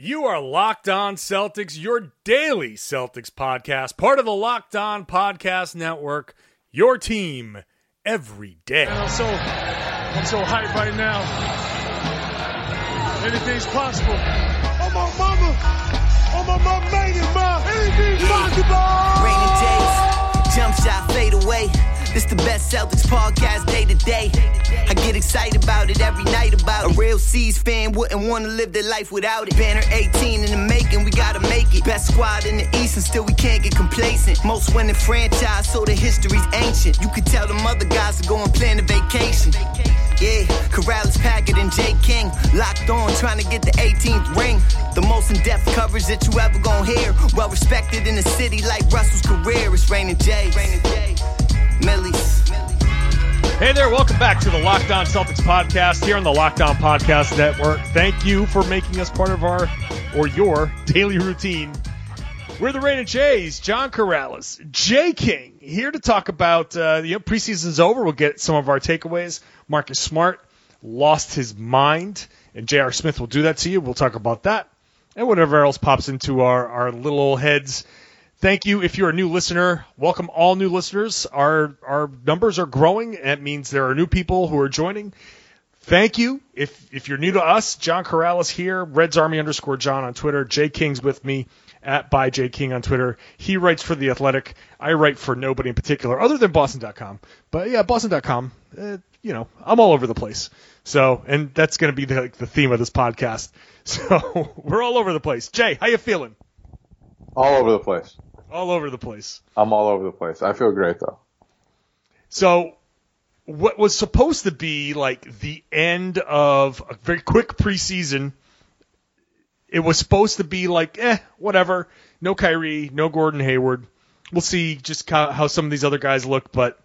You are Locked On Celtics, your daily Celtics podcast, part of the Locked On Podcast Network, your team every day. I'm so, I'm so hyped right now. Anything's possible. Oh my mama, oh my mama made it, ma. Anything's possible. Raining days, jump shot fade away. This the best Celtics podcast day to day. I get excited about it every night about it. A real C's fan wouldn't want to live their life without it. Banner 18 in the making, we gotta make it. Best squad in the East and still we can't get complacent. Most winning franchise, so the history's ancient. You could tell them other guys to go and plan a vacation. Yeah, Karalis, Packard, and Jay King locked on, trying to get the 18th ring. The most in-depth coverage that you ever gonna hear. Well respected in the city like Russell's career. It's Raining J. Raining J. Millie's. Hey there, welcome back to the Locked On Celtics podcast here on the Locked On Podcast Network. Thank you for making us part of our or your daily routine. We're the Rain and Jays, John Karalis, Jay King, here to talk about uh, you know preseason's over. We'll get some of our takeaways. Marcus Smart lost his mind, and J.R. Smith will do that to you. We'll talk about that and whatever else pops into our, our little old heads. Thank you. If you're a new listener, welcome all new listeners. Our our numbers are growing. That means there are new people who are joining. Thank you. If if you're new to us, John Karalis here, Reds Army underscore John on Twitter. Jay King's with me at by Jay King on Twitter. He writes for the Athletic. I write for nobody in particular, other than Boston.com. But yeah, Boston.com. Uh, you know, I'm all over the place. So, and that's going to be the, like, the theme of this podcast. So we're all over the place. Jay, how you feeling? All over the place. All over the place. I'm all over the place. I feel great though. So, what was supposed to be like the end of a very quick preseason, it was supposed to be like, eh, whatever. No Kyrie, no Gordon Hayward. We'll see just how, how some of these other guys look, but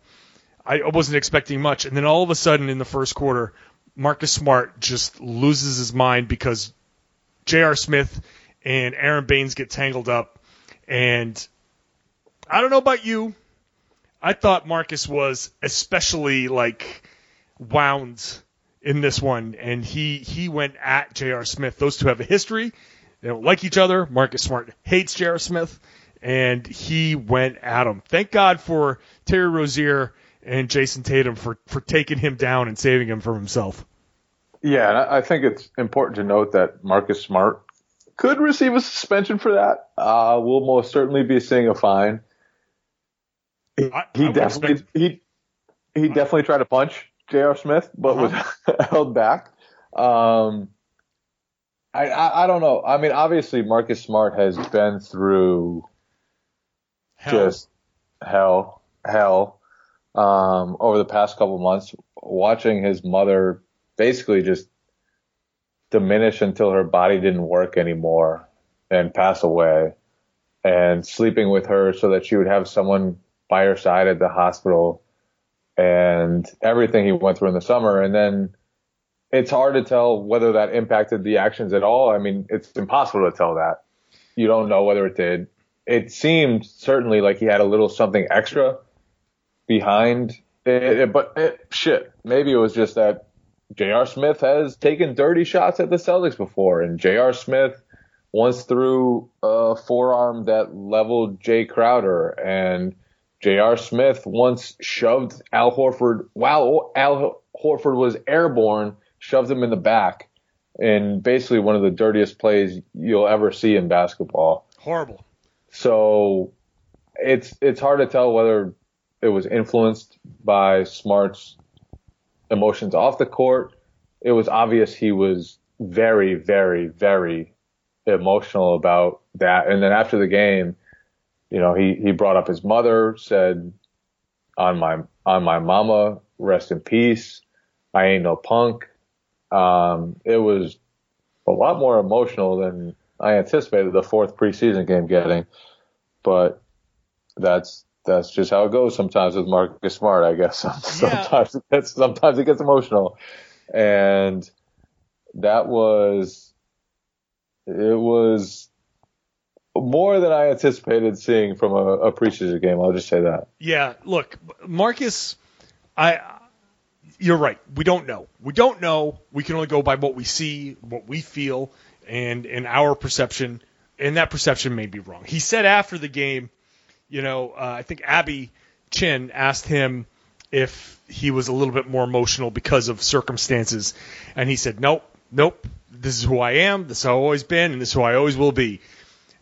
I wasn't expecting much. And then all of a sudden in the first quarter, Marcus Smart just loses his mind because J.R. Smith and Aaron Baynes get tangled up. And I don't know about you. I thought Marcus was especially like wound in this one, and he he went at J.R. Smith. Those two have a history. They don't like each other. Marcus Smart hates J.R. Smith, and he went at him. Thank God for Terry Rozier and Jayson Tatum for for taking him down and saving him from himself. Yeah, and I think it's important to note that Marcus Smart could receive a suspension for that. Uh, we'll most certainly be seeing a fine. He, I- he I definitely expect- he he definitely tried to punch J.R. Smith, but was held back. Um, I, I I don't know. I mean, obviously Marcus Smart has been through Hell. just hell, hell, um, over the past couple months, watching his mother basically just diminish until her body didn't work anymore and pass away and sleeping with her so that she would have someone by her side at the hospital and everything he went through in the summer. And then it's hard to tell whether that impacted the actions at all. I mean, it's impossible to tell that. You don't know whether it did. It seemed certainly like he had a little something extra behind it, but it, shit, maybe it was just that J.R. Smith has taken dirty shots at the Celtics before, and J.R. Smith once threw a forearm that leveled Jae Crowder, and J.R. Smith once shoved Al Horford while Al Horford was airborne, shoved him in the back, in basically one of the dirtiest plays you'll ever see in basketball. Horrible. So it's it's hard to tell whether it was influenced by Smart's emotions off the court. It was obvious he was very, very, very emotional about that. And then after the game, you know, he, he brought up his mother, said, on my, on my mama, rest in peace. I ain't no punk. Um, it was a lot more emotional than I anticipated the fourth preseason game getting, but that's that's just how it goes sometimes with Marcus Smart, I guess. sometimes it gets, sometimes it gets emotional, and that was it was more than I anticipated seeing from a, a preseason game. I'll just say that. Yeah, look, Marcus, I you're right. We don't know. We don't know. We can only go by what we see, what we feel, and and our perception. And that perception may be wrong. He said after the game, you know, uh, I think Abby Chin asked him if he was a little bit more emotional because of circumstances, and he said, "Nope, nope. This is who I am. This is how I've always been, and this is who I always will be."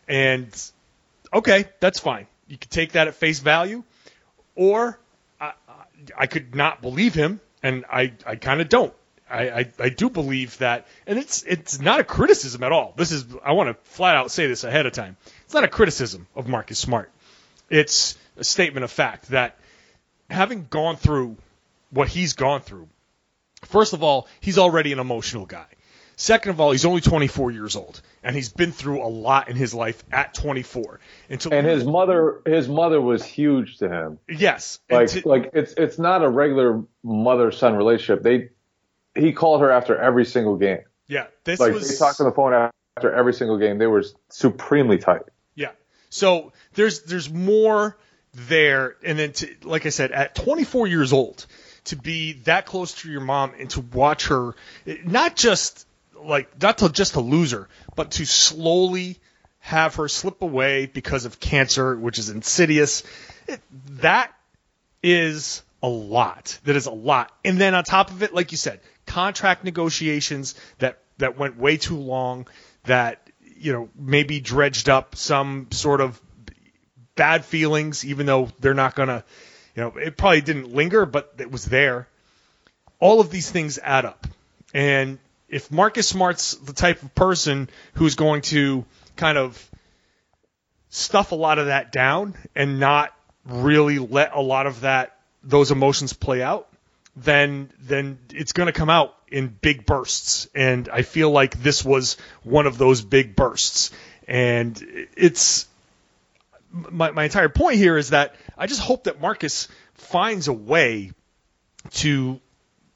And okay, that's fine. You could take that at face value, or I, I could not believe him, and I, I kind of don't. I, I, I do believe that, and it's it's not a criticism at all. This is I want to flat out say this ahead of time. It's not a criticism of Marcus Smart. It's a statement of fact that having gone through what he's gone through, first of all, he's already an emotional guy. Second of all, he's only 24 years old, and he's been through a lot in his life at 24. And, to, and his mother, his mother was huge to him. Yes, like to, like it's it's not a regular mother son relationship. They he called her after every single game. Yeah, this like was they talked on the phone after every single game. They were supremely tight. So there's there's more there, and then to, like I said, at 24 years old, to be that close to your mom and to watch her, not just like not to just to lose her, but to slowly have her slip away because of cancer, which is insidious. It, that is a lot. That is a lot. And then on top of it, like you said, contract negotiations that that went way too long. That you know maybe dredged up some sort of bad feelings, even though they're not gonna. You know, it probably didn't linger, but it was there. All of these things add up. And if Marcus Smart's the type of person who's going to kind of stuff a lot of that down and not really let a lot of that those emotions play out, then then it's going to come out in big bursts. And I feel like this was one of those big bursts. And it's my my entire point here is that I just hope that Marcus finds a way to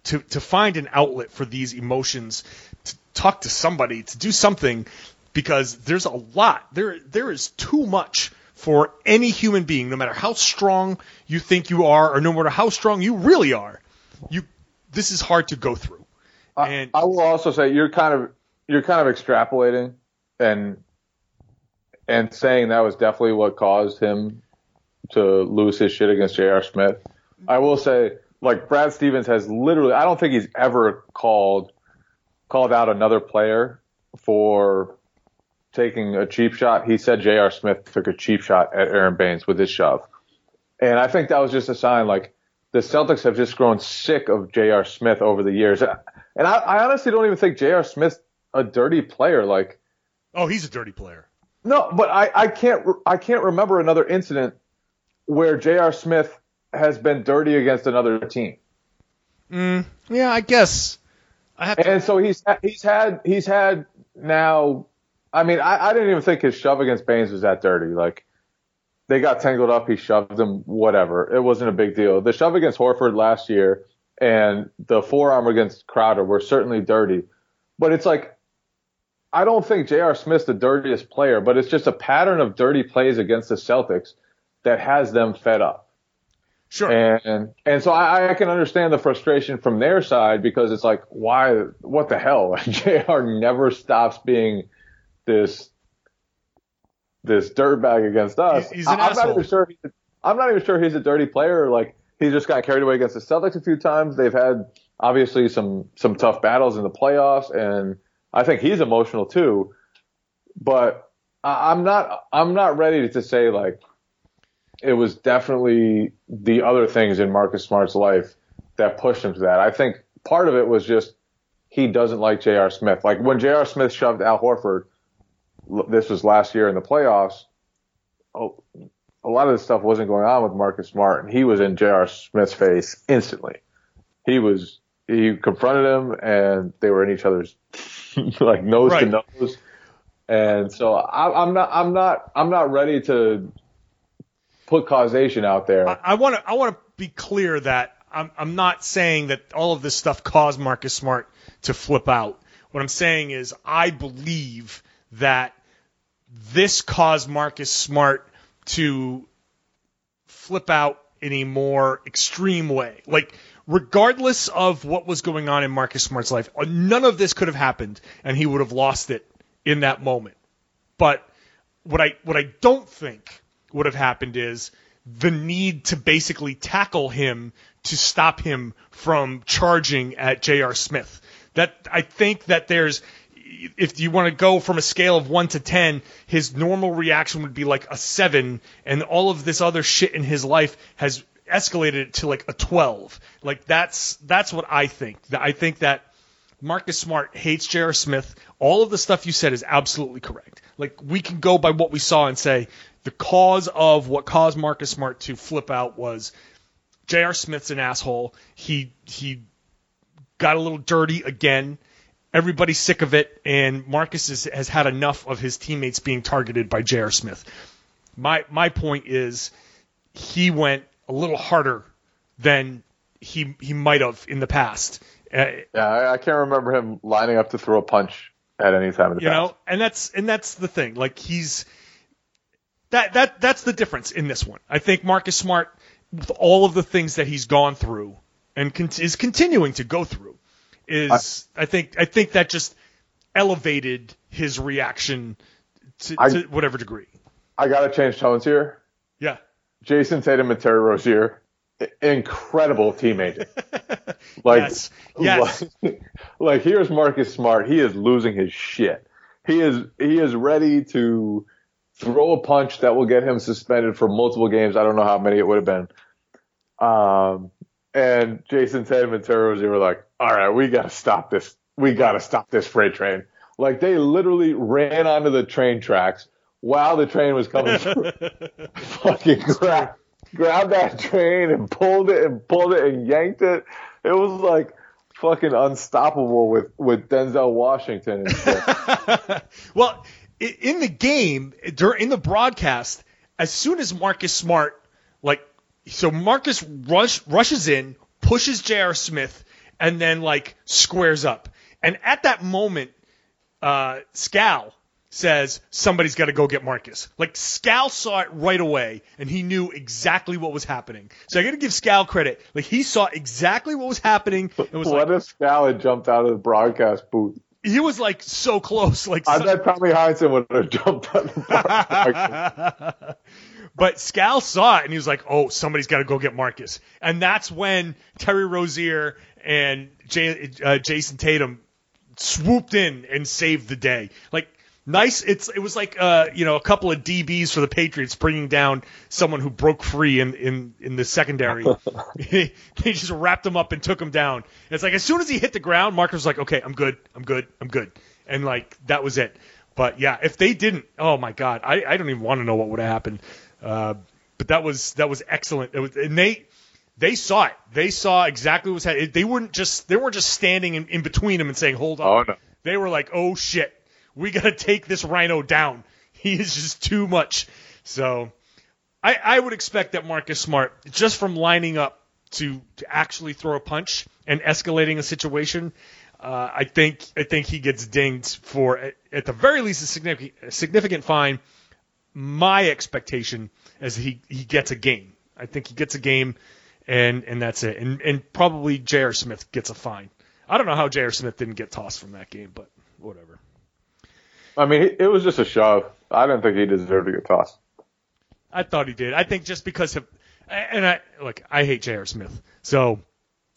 to to find an outlet for these emotions, to talk to somebody, to do something, because there's a lot. There there is too much for any human being, no matter how strong you think you are, or no matter how strong you really are. You this is hard to go through. And I, I will also say you're kind of you're kind of extrapolating and and saying that was definitely what caused him to lose his shit against J.R. Smith. I will say like Brad Stevens has literally I don't think he's ever called called out another player for taking a cheap shot. He said J.R. Smith took a cheap shot at Aaron Baynes with his shove. And I think that was just a sign like the Celtics have just grown sick of J.R. Smith over the years. And I, I honestly don't even think J.R. Smith's a dirty player. Like, oh, he's a dirty player. No, but I, I can't I can't remember another incident where J.R. Smith has been dirty against another team. Mm, yeah, I guess. I have to... And so he's he's had he's had now. I mean, I, I didn't even think his shove against Baynes was that dirty. Like they got tangled up, he shoved him, whatever. It wasn't a big deal. The shove against Horford last year and the forearm against Crowder were certainly dirty, but it's like. I don't think J.R. Smith's the dirtiest player, but it's just a pattern of dirty plays against the Celtics that has them fed up. Sure. And and so I, I can understand the frustration from their side because it's like, why? What the hell? Jr. never stops being this this dirtbag against us. He's an I, am asshole. not even sure. I'm not even sure he's a dirty player. Like he just got carried away against the Celtics a few times. They've had obviously some some tough battles in the playoffs, and I think he's emotional too. But I, I'm not I'm not ready to say like it was definitely the other things in Marcus Smart's life that pushed him to that. I think part of it was just he doesn't like J.R. Smith. Like when J.R. Smith shoved Al Horford, this was last year in the playoffs. Oh, a lot of this stuff wasn't going on with Marcus Smart, and he was in J.R. Smith's face instantly. He was he confronted him, and they were in each other's like nose right. to nose. And so I, I'm not, I'm not, I'm not ready to put causation out there. I want to I want to be clear that I'm I'm not saying that all of this stuff caused Marcus Smart to flip out. What I'm saying is I believe that this caused Marcus Smart to flip out in a more extreme way. Like regardless of what was going on in Marcus Smart's life, uh, none of this could have happened and he would have lost it in that moment. But what I what I don't think would have happened is the need to basically tackle him to stop him from charging at J.R. Smith. That I think that there's if you want to go from a scale of 1 to 10, his normal reaction would be like a 7 and all of this other shit in his life has escalated it to like a 12. Like that's that's what I think. I think that Marcus Smart hates J.R. Smith. All of the stuff you said is absolutely correct. Like we can go by what we saw and say the cause of what caused Marcus Smart to flip out was J.R. Smith's an asshole. He he got a little dirty again. Everybody's sick of it, and Marcus is, has had enough of his teammates being targeted by J.R. Smith. My my point is, he went a little harder than he he might have in the past. Uh, yeah, I, I can't remember him lining up to throw a punch at any time in the you past. know, and that's and that's the thing. Like he's that that that's the difference in this one. I think Marcus Smart, with all of the things that he's gone through and con- is continuing to go through, is I, I, think I think that just elevated his reaction to, I, to whatever degree. I gotta change tones here. Yeah. Jayson Tatum and Terry Rozier, incredible teammate. like, yes. yes. Like, like here's Marcus Smart. He is losing his shit. He is he is ready to throw a punch that will get him suspended for multiple games. I don't know how many it would have been. Um, and Jayson Tatum and Terry Rozier were like, all right, we got to stop this. We got to stop this freight train. Like they literally ran onto the train tracks while the train was coming through. Fucking grab, grabbed that train and pulled it and pulled it and yanked it. It was like fucking unstoppable with, with Denzel Washington and shit. well, in the game, in the broadcast, as soon as Marcus Smart, like, so Marcus rush, rushes in, pushes J.R. Smith, and then like squares up. And at that moment, uh, Scal says somebody's got to go get Marcus. Like Scal saw it right away, and he knew exactly what was happening. So I got to give Scal credit. Like he saw exactly what was happening. It was what like, if Scal had jumped out of the broadcast booth? he was like so close. Like I bet Tommy Heinsohn would have jumped on the But Scal saw it and he was like, "Oh, somebody's got to go get Marcus." And that's when Terry Rozier and uh, Jayson Tatum swooped in and saved the day. Like nice. It's it was like uh, you know a couple of DBs for the Patriots bringing down someone who broke free in in in the secondary. they just wrapped him up and took him down. it's like as soon as he hit the ground, Marcus was like, "Okay, I'm good, I'm good, I'm good," and like that was it. But yeah, if they didn't, oh my god, I, I don't even want to know what would have happened. Uh, but that was that was excellent. It was, and they they saw it. They saw exactly what was happening. They weren't just they weren't just standing in, in between them and saying, "Hold on." Oh no. They were like, "Oh shit, we got to take this rhino down. He is just too much. So I, I would expect that Marcus Smart, just from lining up to, to actually throw a punch and escalating a situation, uh, I think I think he gets dinged for at, at the very least a significant, a significant fine. My expectation is he, he gets a game. I think he gets a game, and and that's it. And and probably J.R. Smith gets a fine. I don't know how J.R. Smith didn't get tossed from that game, but whatever. I mean, it was just a shove. I didn't think he deserved to get tossed. I thought he did. I think just because of, and I look, I hate J.R. Smith, so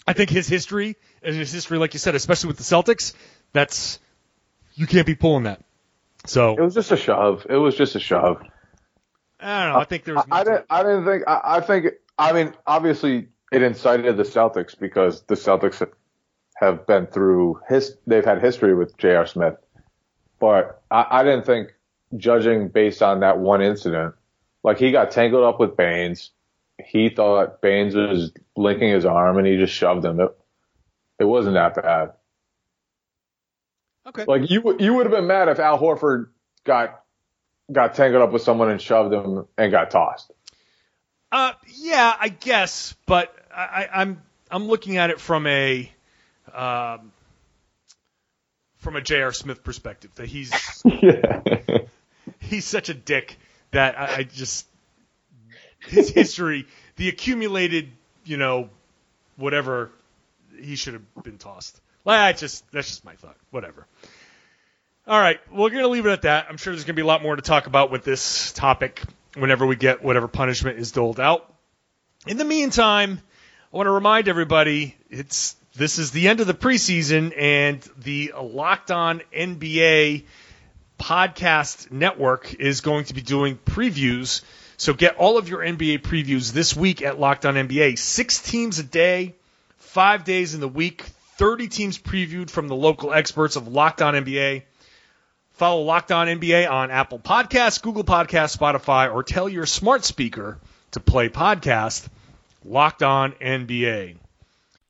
I think his history and his history, like you said, especially with the Celtics, that's you can't be pulling that. So it was just a shove. It was just a shove. I don't know. I think there was. I, I didn't. I didn't think. I, I think. I mean, obviously, it incited the Celtics because the Celtics have been through his. They've had history with J.R. Smith. But I, I didn't think judging based on that one incident, like he got tangled up with Baynes. He thought Baynes was linking his arm and he just shoved him. It, it wasn't that bad. Okay. Like you, you would have been mad if Al Horford got got tangled up with someone and shoved him and got tossed. Uh, yeah, I guess, but I, I'm I'm looking at it from a um, from a J.R. Smith perspective that he's yeah. he's such a dick that I, I just his history, the accumulated, you know, whatever he should have been tossed. Like, I just that's just my thought. Whatever. All right, we're gonna leave it at that. I'm sure there's gonna be a lot more to talk about with this topic whenever we get whatever punishment is doled out. In the meantime, I want to remind everybody it's this is the end of the preseason and the Locked On NBA podcast network is going to be doing previews. So get all of your NBA previews this week at Locked On NBA. Six teams a day, five days in the week, 30 teams previewed from the local experts of Locked On NBA. Follow Locked On NBA on Apple Podcasts, Google Podcasts, Spotify, or tell your smart speaker to play podcast Locked On NBA.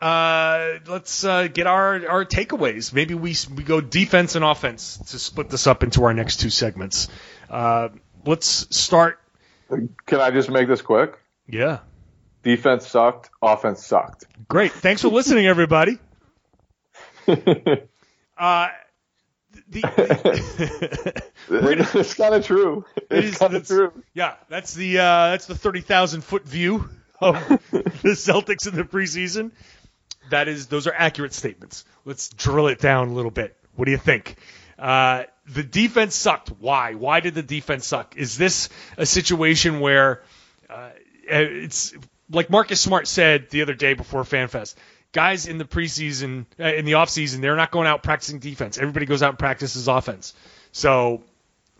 Uh, let's uh, get our, our takeaways. Maybe we we go defense and offense to split this up into our next two segments. Uh, let's start. Can I just make this quick? Yeah. Defense sucked. Offense sucked. Great. Thanks for listening, everybody. Uh, the, the it's kind of true. It It's kind of true. Yeah, that's the uh, that's the thirty thousand foot view of the Celtics in the preseason. That is, those are accurate statements. Let's drill it down a little bit. What do you think? Uh, the defense sucked. Why? Why did the defense suck? Is this a situation where uh, it's like Marcus Smart said the other day before FanFest? Guys in the preseason, uh, in the offseason, they're not going out practicing defense. Everybody goes out and practices offense. So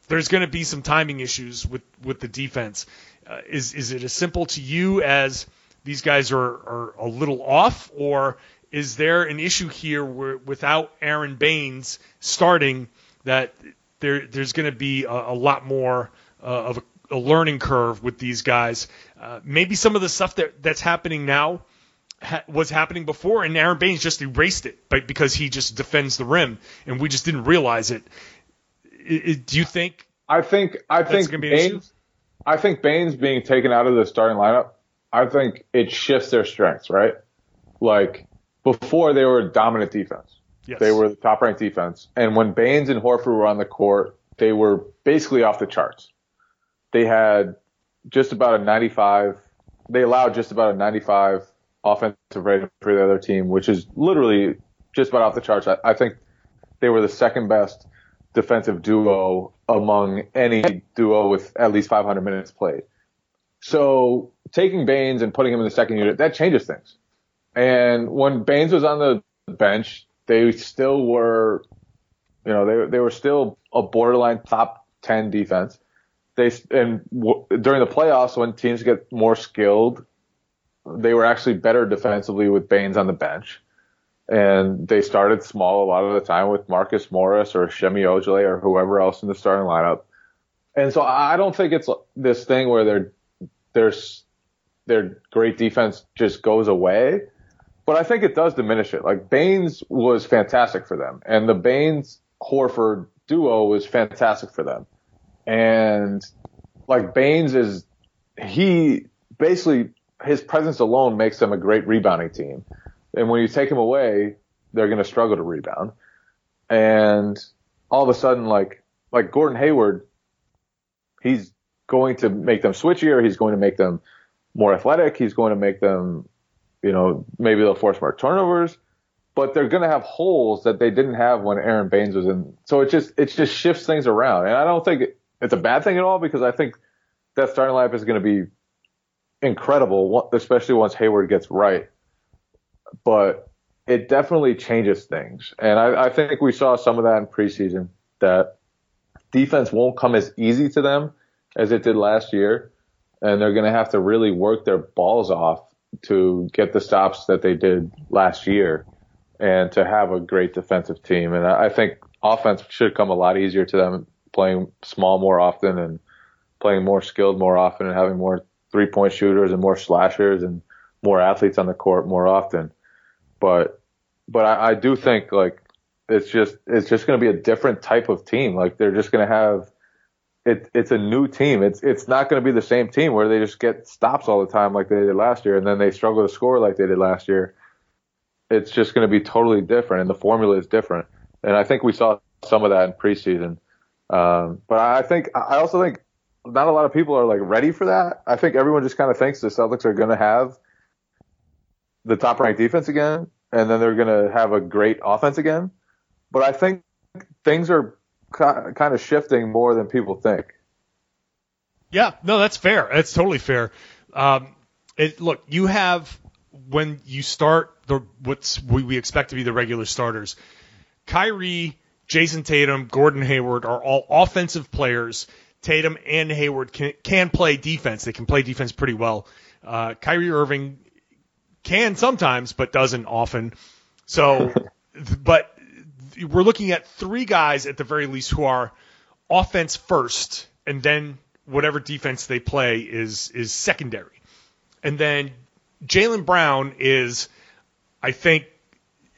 there's going to be some timing issues with with the defense. Uh, is is it as simple to you as these guys are are a little off, or is there an issue here where without Aaron Baynes starting that there there's going to be a, a lot more uh, of a, a learning curve with these guys? Uh, maybe some of the stuff that that's happening now ha- was happening before, and Aaron Baynes just erased it, but because he just defends the rim, and we just didn't realize it. I- I- do you think I think I That's think gonna be an? Baynes. I think Baynes being taken out of the starting lineup. I think it shifts their strengths. Right, like before they were a dominant defense. Yes. They were the top ranked defense, and when Baynes and Horford were on the court, they were basically off the charts. They had just about a 95. They allowed just about a 95 offensive rating for the other team, which is literally just about off the charts. I, I think they were the second best defensive duo among any duo with at least 500 minutes played. So taking Baynes and putting him in the second unit, that changes things. And when Baynes was on the bench, they still were, you know, they, they were still a borderline top 10 defense. They, and w- during the playoffs, when teams get more skilled, they were actually better defensively with Baynes on the bench and they started small a lot of the time with Marcus Morris or Semi Ojeleye or whoever else in the starting lineup. And so I don't think it's this thing where their their great defense just goes away, but I think it does diminish it. Like Baynes was fantastic for them, and the Baynes Horford duo was fantastic for them, and like Baynes is he basically his presence alone makes them a great rebounding team. And when you take him away, they're going to struggle to rebound. and all of a sudden, like like Gordon Hayward, he's going to make them switchier. He's going to make them more athletic. He's going to make them, you know, maybe they'll force more turnovers, but they're going to have holes that they didn't have when Aaron Baynes was in. So it just it just shifts things around, and I don't think it's a bad thing at all because I think that starting lineup is going to be incredible, especially once Hayward gets right. But it definitely changes things, and I, I think we saw some of that in preseason. That defense won't come as easy to them as it did last year, and they're going to have to really work their balls off to get the stops that they did last year and to have a great defensive team. And I think offense should come a lot easier to them playing small more often and playing more skilled more often and having more three point shooters and more slashers and more athletes on the court more often. But, but I, I do think like it's just, it's just going to be a different type of team. Like they're just going to have, it, it's a new team. It's, it's not going to be the same team where they just get stops all the time like they did last year and then they struggle to score like they did last year. It's just going to be totally different and the formula is different. And I think we saw some of that in preseason. Um, but I think, I also think not a lot of people are like ready for that. I think everyone just kind of thinks the Celtics are going to have the top ranked defense again, and then they're going to have a great offense again. But I think things are kind of shifting more than people think. Yeah, no, that's fair. That's totally fair. Um, it, look, you have when you start the what's we, we expect to be the regular starters. Kyrie, Jayson Tatum, Gordon Hayward are all offensive players. Tatum and Hayward can, can play defense. They can play defense pretty well. Uh, Kyrie Irving can sometimes, but doesn't often. So, but we're looking at three guys at the very least who are offense first, and then whatever defense they play is is secondary. And then Jaylen Brown is, I think,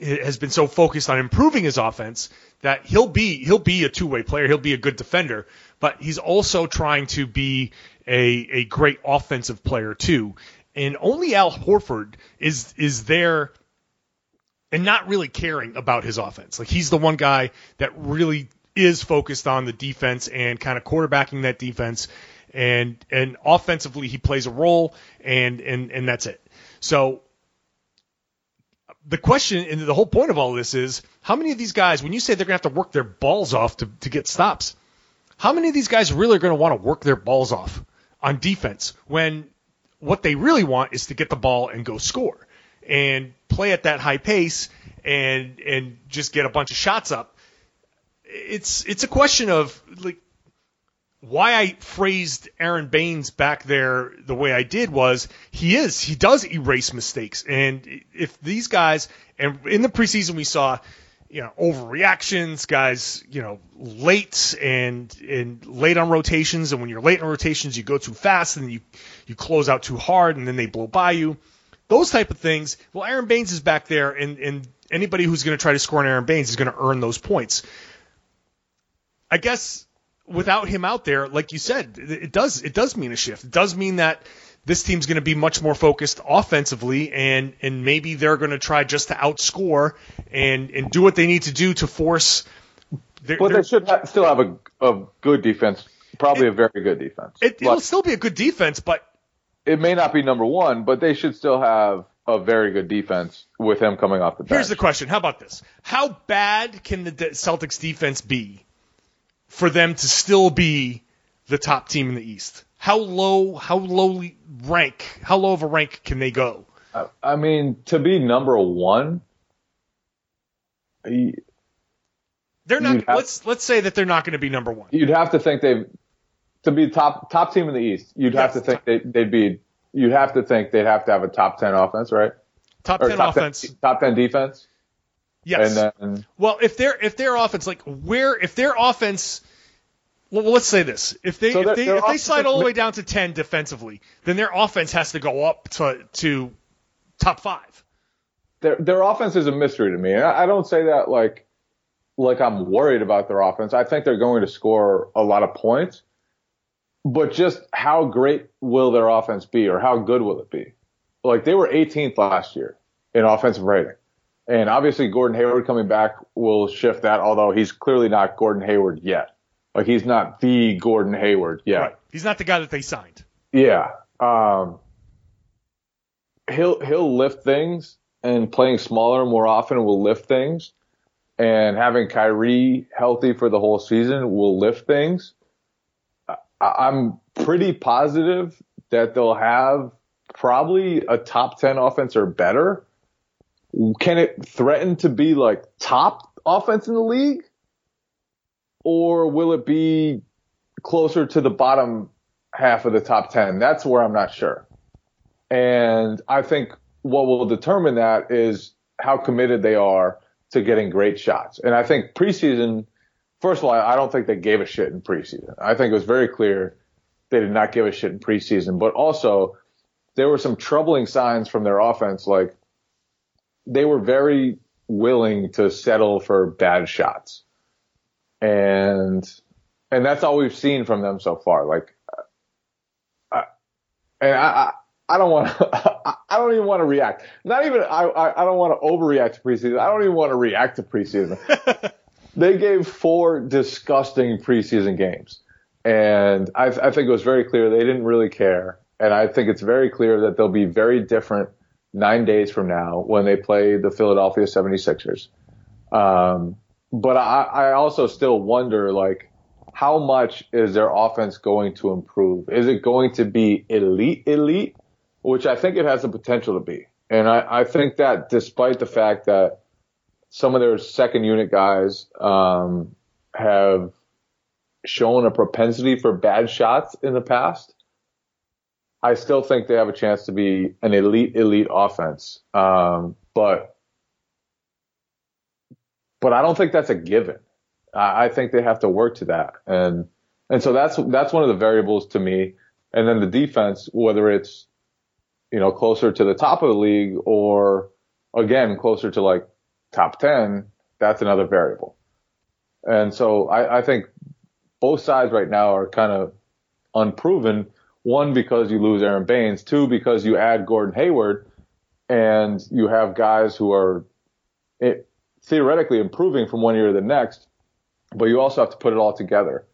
has been so focused on improving his offense that he'll be he'll be a two way player. He'll be a good defender, but he's also trying to be a a great offensive player too. And only Al Horford is is there and not really caring about his offense. Like he's the one guy that really is focused on the defense and kind of quarterbacking that defense and and offensively he plays a role and and and that's it. So the question and the whole point of all this is how many of these guys when you say they're going to have to work their balls off to to get stops how many of these guys really are going to want to work their balls off on defense when what they really want is to get the ball and go score and play at that high pace and and just get a bunch of shots up. It's it's a question of like why I phrased Aaron Baynes back there the way I did was he is he does erase mistakes. And if these guys and in the preseason we saw you know overreactions guys you know late and and late on rotations. And when you're late on rotations you go too fast and you you close out too hard and then they blow by you those type of things. Well, Aaron Baynes is back there, and, and anybody who's going to try to score on Aaron Baynes is going to earn those points. I guess without him out there, like you said, it does it does mean a shift. It does mean that this team's going to be much more focused offensively, and and maybe they're going to try just to outscore and and do what they need to do to force. Their, but they should ha- still have a, a good defense, probably it, a very good defense. It, it'll still be a good defense, but it may not be number one, but they should still have a very good defense with him coming off the bench. Here's the question: How about this? How bad can the Celtics defense be for them to still be the top team in the East? How low? How low rank? How low of a rank can they go? I mean, to be number one, they're not. Have, let's let's say that they're not going to be number one. You'd have to think they've to be top top team in the East, you'd yes, have to think they'd, they'd be. You'd have to think they'd have to have a top ten offense, right? Top or ten top offense. 10, top ten defense. Yes. Then, well, if their if their offense, like where if their offense, well, let's say this: if they so if they if they slide all the way down to ten defensively, then their offense has to go up to to top five. Their their offense is a mystery to me. I, I don't say that like like I'm worried about their offense. I think they're going to score a lot of points but just how great will their offense be or how good will it be? Like they were 18th last year in offensive rating. And obviously, Gordon Hayward coming back will shift that, although he's clearly not Gordon Hayward yet. Like, he's not the Gordon Hayward yet. Right. He's not the guy that they signed. Yeah. Um, he'll he'll lift things, and playing smaller more often will lift things, and having Kyrie healthy for the whole season will lift things. I'm pretty positive that they'll have probably a top ten offense or better. Can it threaten to be like top offense in the league? Or will it be closer to the bottom half of the top 10? That's where I'm not sure. And I think what will determine that is how committed they are to getting great shots. And I think preseason, first of all, I don't think they gave a shit in preseason. I think it was very clear they did not give a shit in preseason, but also there were some troubling signs from their offense. Like they were very willing to settle for bad shots. And, and that's all we've seen from them so far. Like, I, and I, I don't want to, I don't even want to react. Not even, I, I, I don't want to overreact to preseason. I don't even want to react to preseason. they gave four disgusting preseason games. And I, I think it was very clear they didn't really care. And I think it's very clear that they'll be very different nine days from now when they play the Philadelphia 76ers. Um, but I, I also still wonder, like, how much is their offense going to improve? Is it going to be elite, elite, which I think it has the potential to be. And I, I think that despite the fact that some of their second unit guys, um, have shown a propensity for bad shots in the past, I still think they have a chance to be an elite, elite offense. Um, but, but I don't think that's a given. I, I think they have to work to that. And, and so that's, that's one of the variables to me. And then the defense, whether it's, you know, closer to the top of the league or again, closer to like top 10, that's another variable. And so I, I think both sides right now are kind of unproven one, because you lose Aaron Baynes. Two, because you add Gordon Hayward and you have guys who are it, theoretically improving from one year to the next, but you also have to put it all together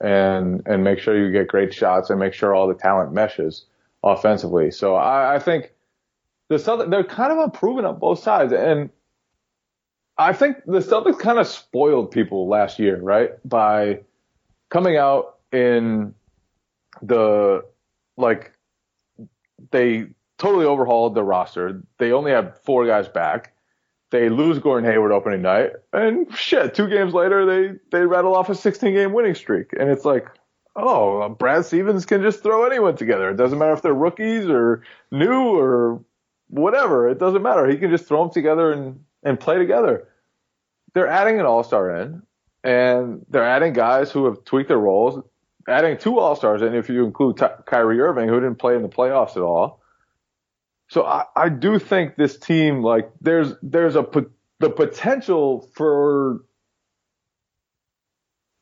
and, and make sure you get great shots and make sure all the talent meshes offensively. So I, I think the Celtics, they're kind of unproven on both sides. And I think the Celtics kind of spoiled people last year, right? By coming out in the like they totally overhauled the roster. They only had four guys back. They lose Gordon Hayward opening night, and shit, two games later they they rattle off a 16 game winning streak, and it's like, oh, Brad Stevens can just throw anyone together. It doesn't matter if they're rookies or new or whatever. It doesn't matter. He can just throw them together and and play together. They're adding an all star in, and they're adding guys who have tweaked their roles adding two All Stars, and if you include Ty- Kyrie Irving, who didn't play in the playoffs at all. So I, I do think this team, like, there's there's a the potential for,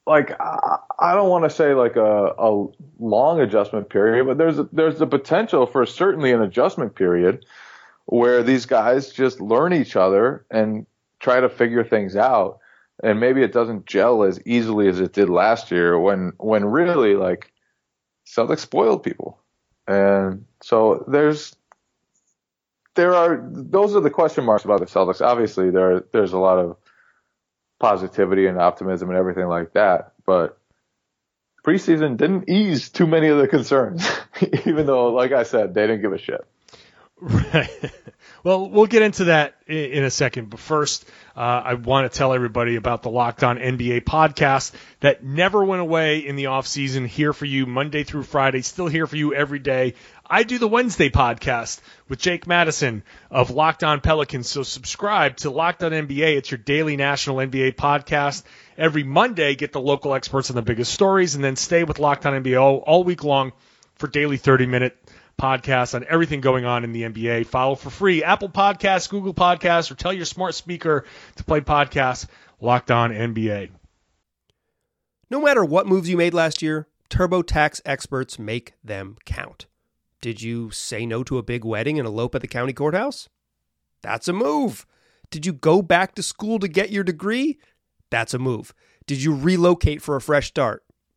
like, I, I don't want to say like a, a long adjustment period, but there's a, there's the potential for certainly an adjustment period where these guys just learn each other and try to figure things out and maybe it doesn't gel as easily as it did last year when when really like Celtics spoiled people. And so there's there are those are the question marks about the Celtics. Obviously there there's a lot of positivity and optimism and everything like that, but preseason didn't ease too many of the concerns, even though, like I said, they didn't give a shit. Right. Well, we'll get into that in a second. But first, uh, I want to tell everybody about the Locked On NBA podcast that never went away in the off season. Here for you Monday through Friday. Still here for you every day. I do the Wednesday podcast with Jake Madison of Locked On Pelicans. So subscribe to Locked On NBA. It's your daily national NBA podcast. Every Monday, get the local experts on the biggest stories, and then stay with Locked On NBA all, all week long for daily 30 minute podcasts on everything going on in the NBA. Follow for free Apple Podcasts, Google Podcasts, or tell your smart speaker to play podcasts Locked On NBA. No matter what moves you made last year, TurboTax experts make them count. Did you say no to a big wedding and elope at the county courthouse? That's a move. Did you go back to school to get your degree? That's a move. Did you relocate for a fresh start?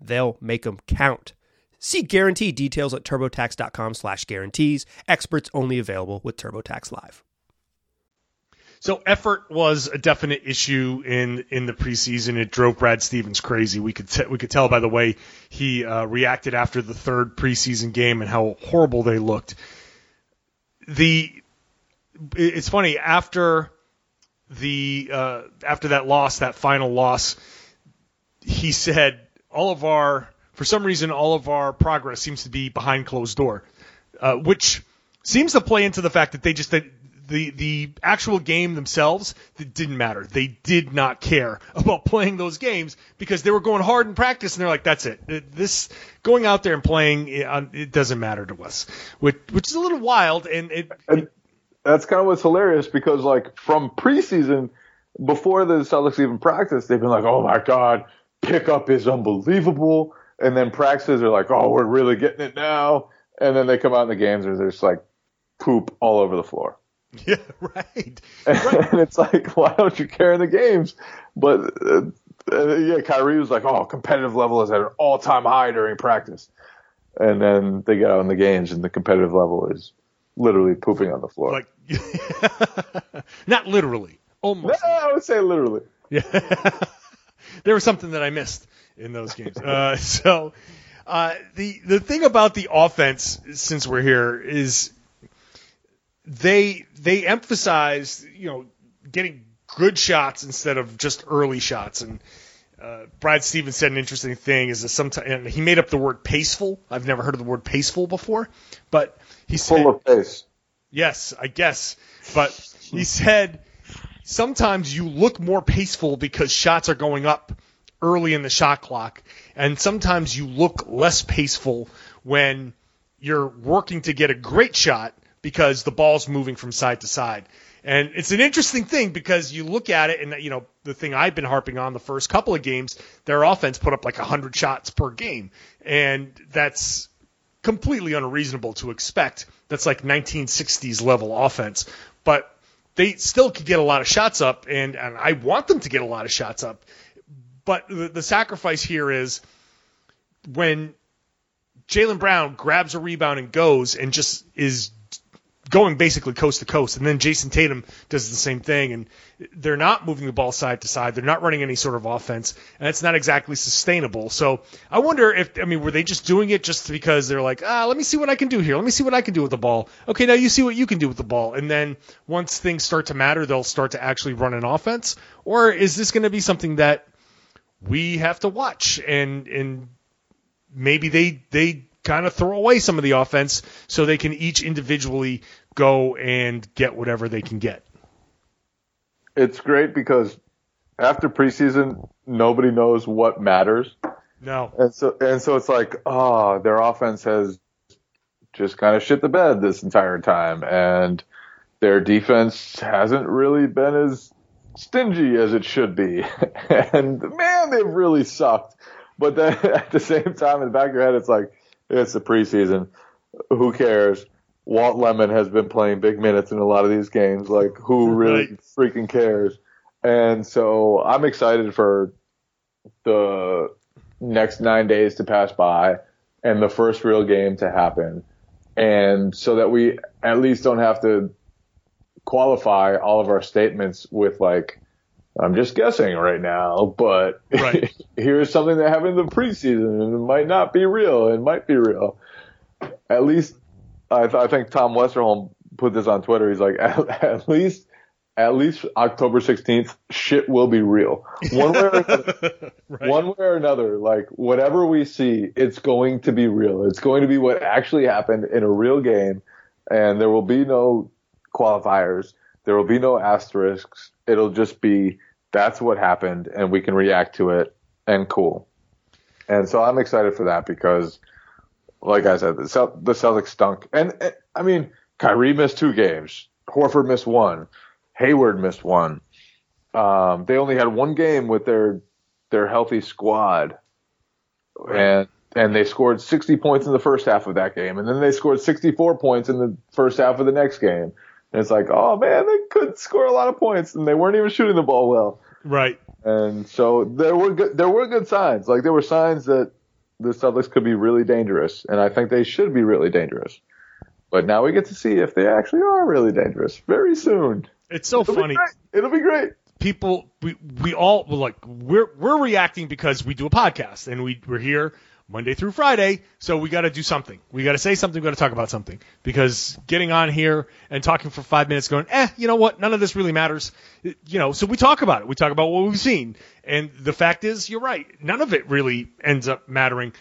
They'll make them count. See guarantee details at turbotax.com slash guarantees. Experts only available with TurboTax Live. So effort was a definite issue in in the preseason. It drove Brad Stevens crazy. We could t- we could tell by the way he uh, reacted after the third preseason game and how horrible they looked. The it's funny after the uh, after that loss, that final loss, he said all of our for some reason all of our progress seems to be behind closed door, uh, which seems to play into the fact that they just that the the actual game themselves didn't matter. They did not care about playing those games because they were going hard in practice and they're like, that's it. This going out there and playing it, it doesn't matter to us, which which is a little wild and it. And that's kind of what's hilarious because like from preseason before the Celtics even practiced, they've been like, oh my god, pickup is unbelievable, and then practices are like, oh, we're really getting it now, and then they come out in the games and there's like poop all over the floor. Yeah, right. and it's like, why don't you care in the games? But uh, uh, yeah, Kyrie was like, oh, competitive level is at an all time high during practice. And then they get out in the games and the competitive level is literally pooping on the floor. Like, not literally, almost. No, I would say literally. Yeah. There was something that I missed in those games. Uh, so, uh, the the thing about the offense, since we're here, is they they emphasize you know getting good shots instead of just early shots and. Uh, Brad Stevens said an interesting thing is that sometimes he made up the word paceful. I've never heard of the word paceful before, but he said Full of pace. Yes, I guess. But he said sometimes you look more paceful because shots are going up early in the shot clock, and sometimes you look less paceful when you're working to get a great shot because the ball's moving from side to side. And it's an interesting thing because you look at it, and you know the thing I've been harping on the first couple of games, their offense put up like 100 shots per game, and that's completely unreasonable to expect. That's like 1960s level offense, but they still could get a lot of shots up, and, and I want them to get a lot of shots up. But the, the sacrifice here is when Jaylen Brown grabs a rebound and goes and just is going basically coast to coast. And then Jayson Tatum does the same thing. And they're not moving the ball side to side. They're not running any sort of offense. And it's not exactly sustainable. So I wonder if, I mean, were they just doing it just because they're like, ah, let me see what I can do here. Let me see what I can do with the ball. Okay, now you see what you can do with the ball. And then once things start to matter, they'll start to actually run an offense. Or is this going to be something that we have to watch and, and maybe they, they, kind of throw away some of the offense so they can each individually go and get whatever they can get. It's great because after preseason, nobody knows what matters. No. And so and so it's like, oh, their offense has just kind of shit the bed this entire time and their defense hasn't really been as stingy as it should be. and man, they've really sucked. But then at the same time in the back of your head it's like it's the preseason. Who cares? Walt Lemon has been playing big minutes in a lot of these games. Like, who really Right. freaking cares? And so I'm excited for the next nine days to pass by and the first real game to happen. And so that we at least don't have to qualify all of our statements with like, I'm just guessing right now, but Right. here's something that happened in the preseason and it might not be real. It might be real. At least I, th- I think Tom Westerholm put this on Twitter. He's like, at, at least, at least October 16th, shit will be real. One way or another, one way or another, like whatever we see, it's going to be real. It's going to be what actually happened in a real game, and there will be no qualifiers. There will be no asterisks. It'll just be that's what happened, and we can react to it, and cool. And so I'm excited for that because, like I said, the, Cel- the Celtics stunk. And, and I mean, Kyrie missed two games. Horford missed one. Hayward missed one. Um, they only had one game with their their healthy squad, and and they scored 60 points in the first half of that game, and then they scored 64 points in the first half of the next game. And it's like, oh man, they could score a lot of points, and they weren't even shooting the ball well. Right. And so there were good, there were good signs. Like there were signs that the Celtics could be really dangerous, and I think they should be really dangerous. But now we get to see if they actually are really dangerous very soon. It's so It'll funny. great. It'll be great. people we we all like we're we're reacting because we do a podcast and we we're here Monday through Friday, so we got to do something. We got to say something. We got to talk about something because getting on here and talking for five minutes, going, eh, you know what? None of this really matters. You know, so we talk about it. We talk about what we've seen, and the fact is, you're right. None of it really ends up mattering.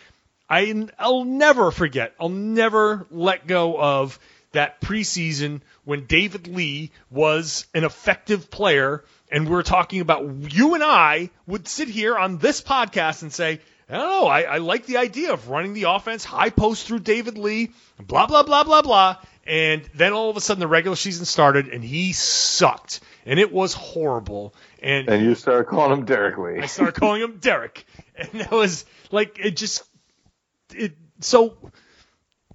I, I'll never forget. I'll never let go of that preseason when David Lee was an effective player, and we're talking about you and I would sit here on this podcast and say, I don't know, I, I like the idea of running the offense high post through David Lee, blah blah blah blah blah. And then all of a sudden the regular season started and he sucked. And it was horrible. And And you start calling him Derek Lee. I started calling him Derek, and that was like it just it. So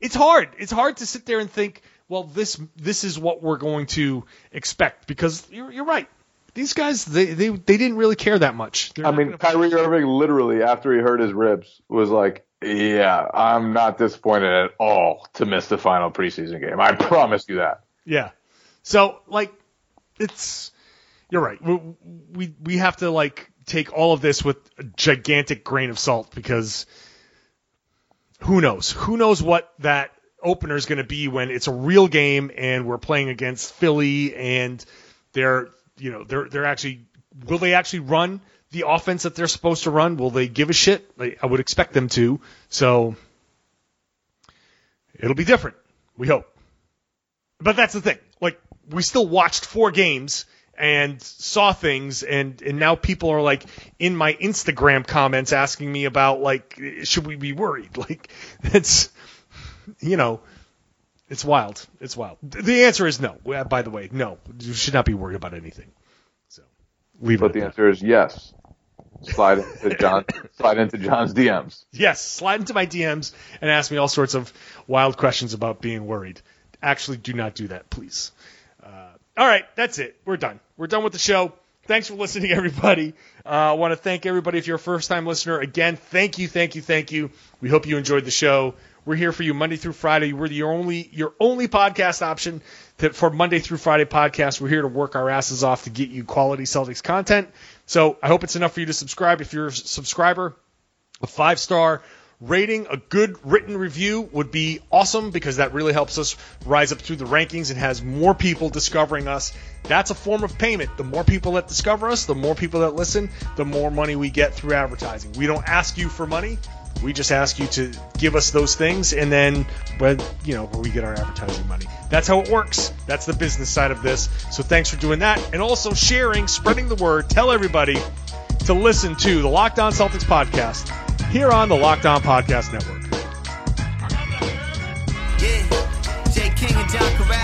it's hard. It's hard to sit there and think, well, this this is what we're going to expect because you're, you're right. These guys, they, they they didn't really care that much. They're I mean, Kyrie Irving literally after he hurt his ribs was like, "Yeah, I'm not disappointed at all to miss the final preseason game. I promise you that." Yeah. So like, it's you're right. We we we have to like take all of this with a gigantic grain of salt because who knows? Who knows what that opener is going to be when it's a real game and we're playing against Philly and they're you know they're they're actually will they actually run the offense that they're supposed to run? Will they give a shit? I would expect them to. So it'll be different. We hope. But that's the thing. Like we still watched four games and saw things and and now people are like in my Instagram comments asking me about like should we be worried? Like that's you know it's wild. It's wild. The answer is no. Uh, By the way, no. You should not be worried about anything. So leave it But the answer is yes. Slide into John. slide into John's DMs. Yes, slide into my DMs and ask me all sorts of wild questions about being worried. Actually, do not do that, please. Uh, all right, that's it. We're done. We're done with the show. Thanks for listening, everybody. Uh, I want to thank everybody. If you're a first time listener, again, thank you, thank you, thank you. We hope you enjoyed the show. We're here for you Monday through Friday. We're the only your only podcast option that for Monday through Friday podcast. We're here to work our asses off to get you quality Celtics content. So I hope it's enough for you to subscribe. If you're a subscriber, a five star rating, a good written review would be awesome because that really helps us rise up through the rankings and has more people discovering us. That's a form of payment. The more people that discover us, the more people that listen, the more money we get through advertising. We don't ask you for money. We just ask you to give us those things, and then, when you know, we get our advertising money. That's how it works. That's the business side of this. So thanks for doing that, and also sharing, spreading the word. Tell everybody to listen to the Locked On Celtics podcast here on the Locked On Podcast Network. Yeah, Jay King and John Karalis,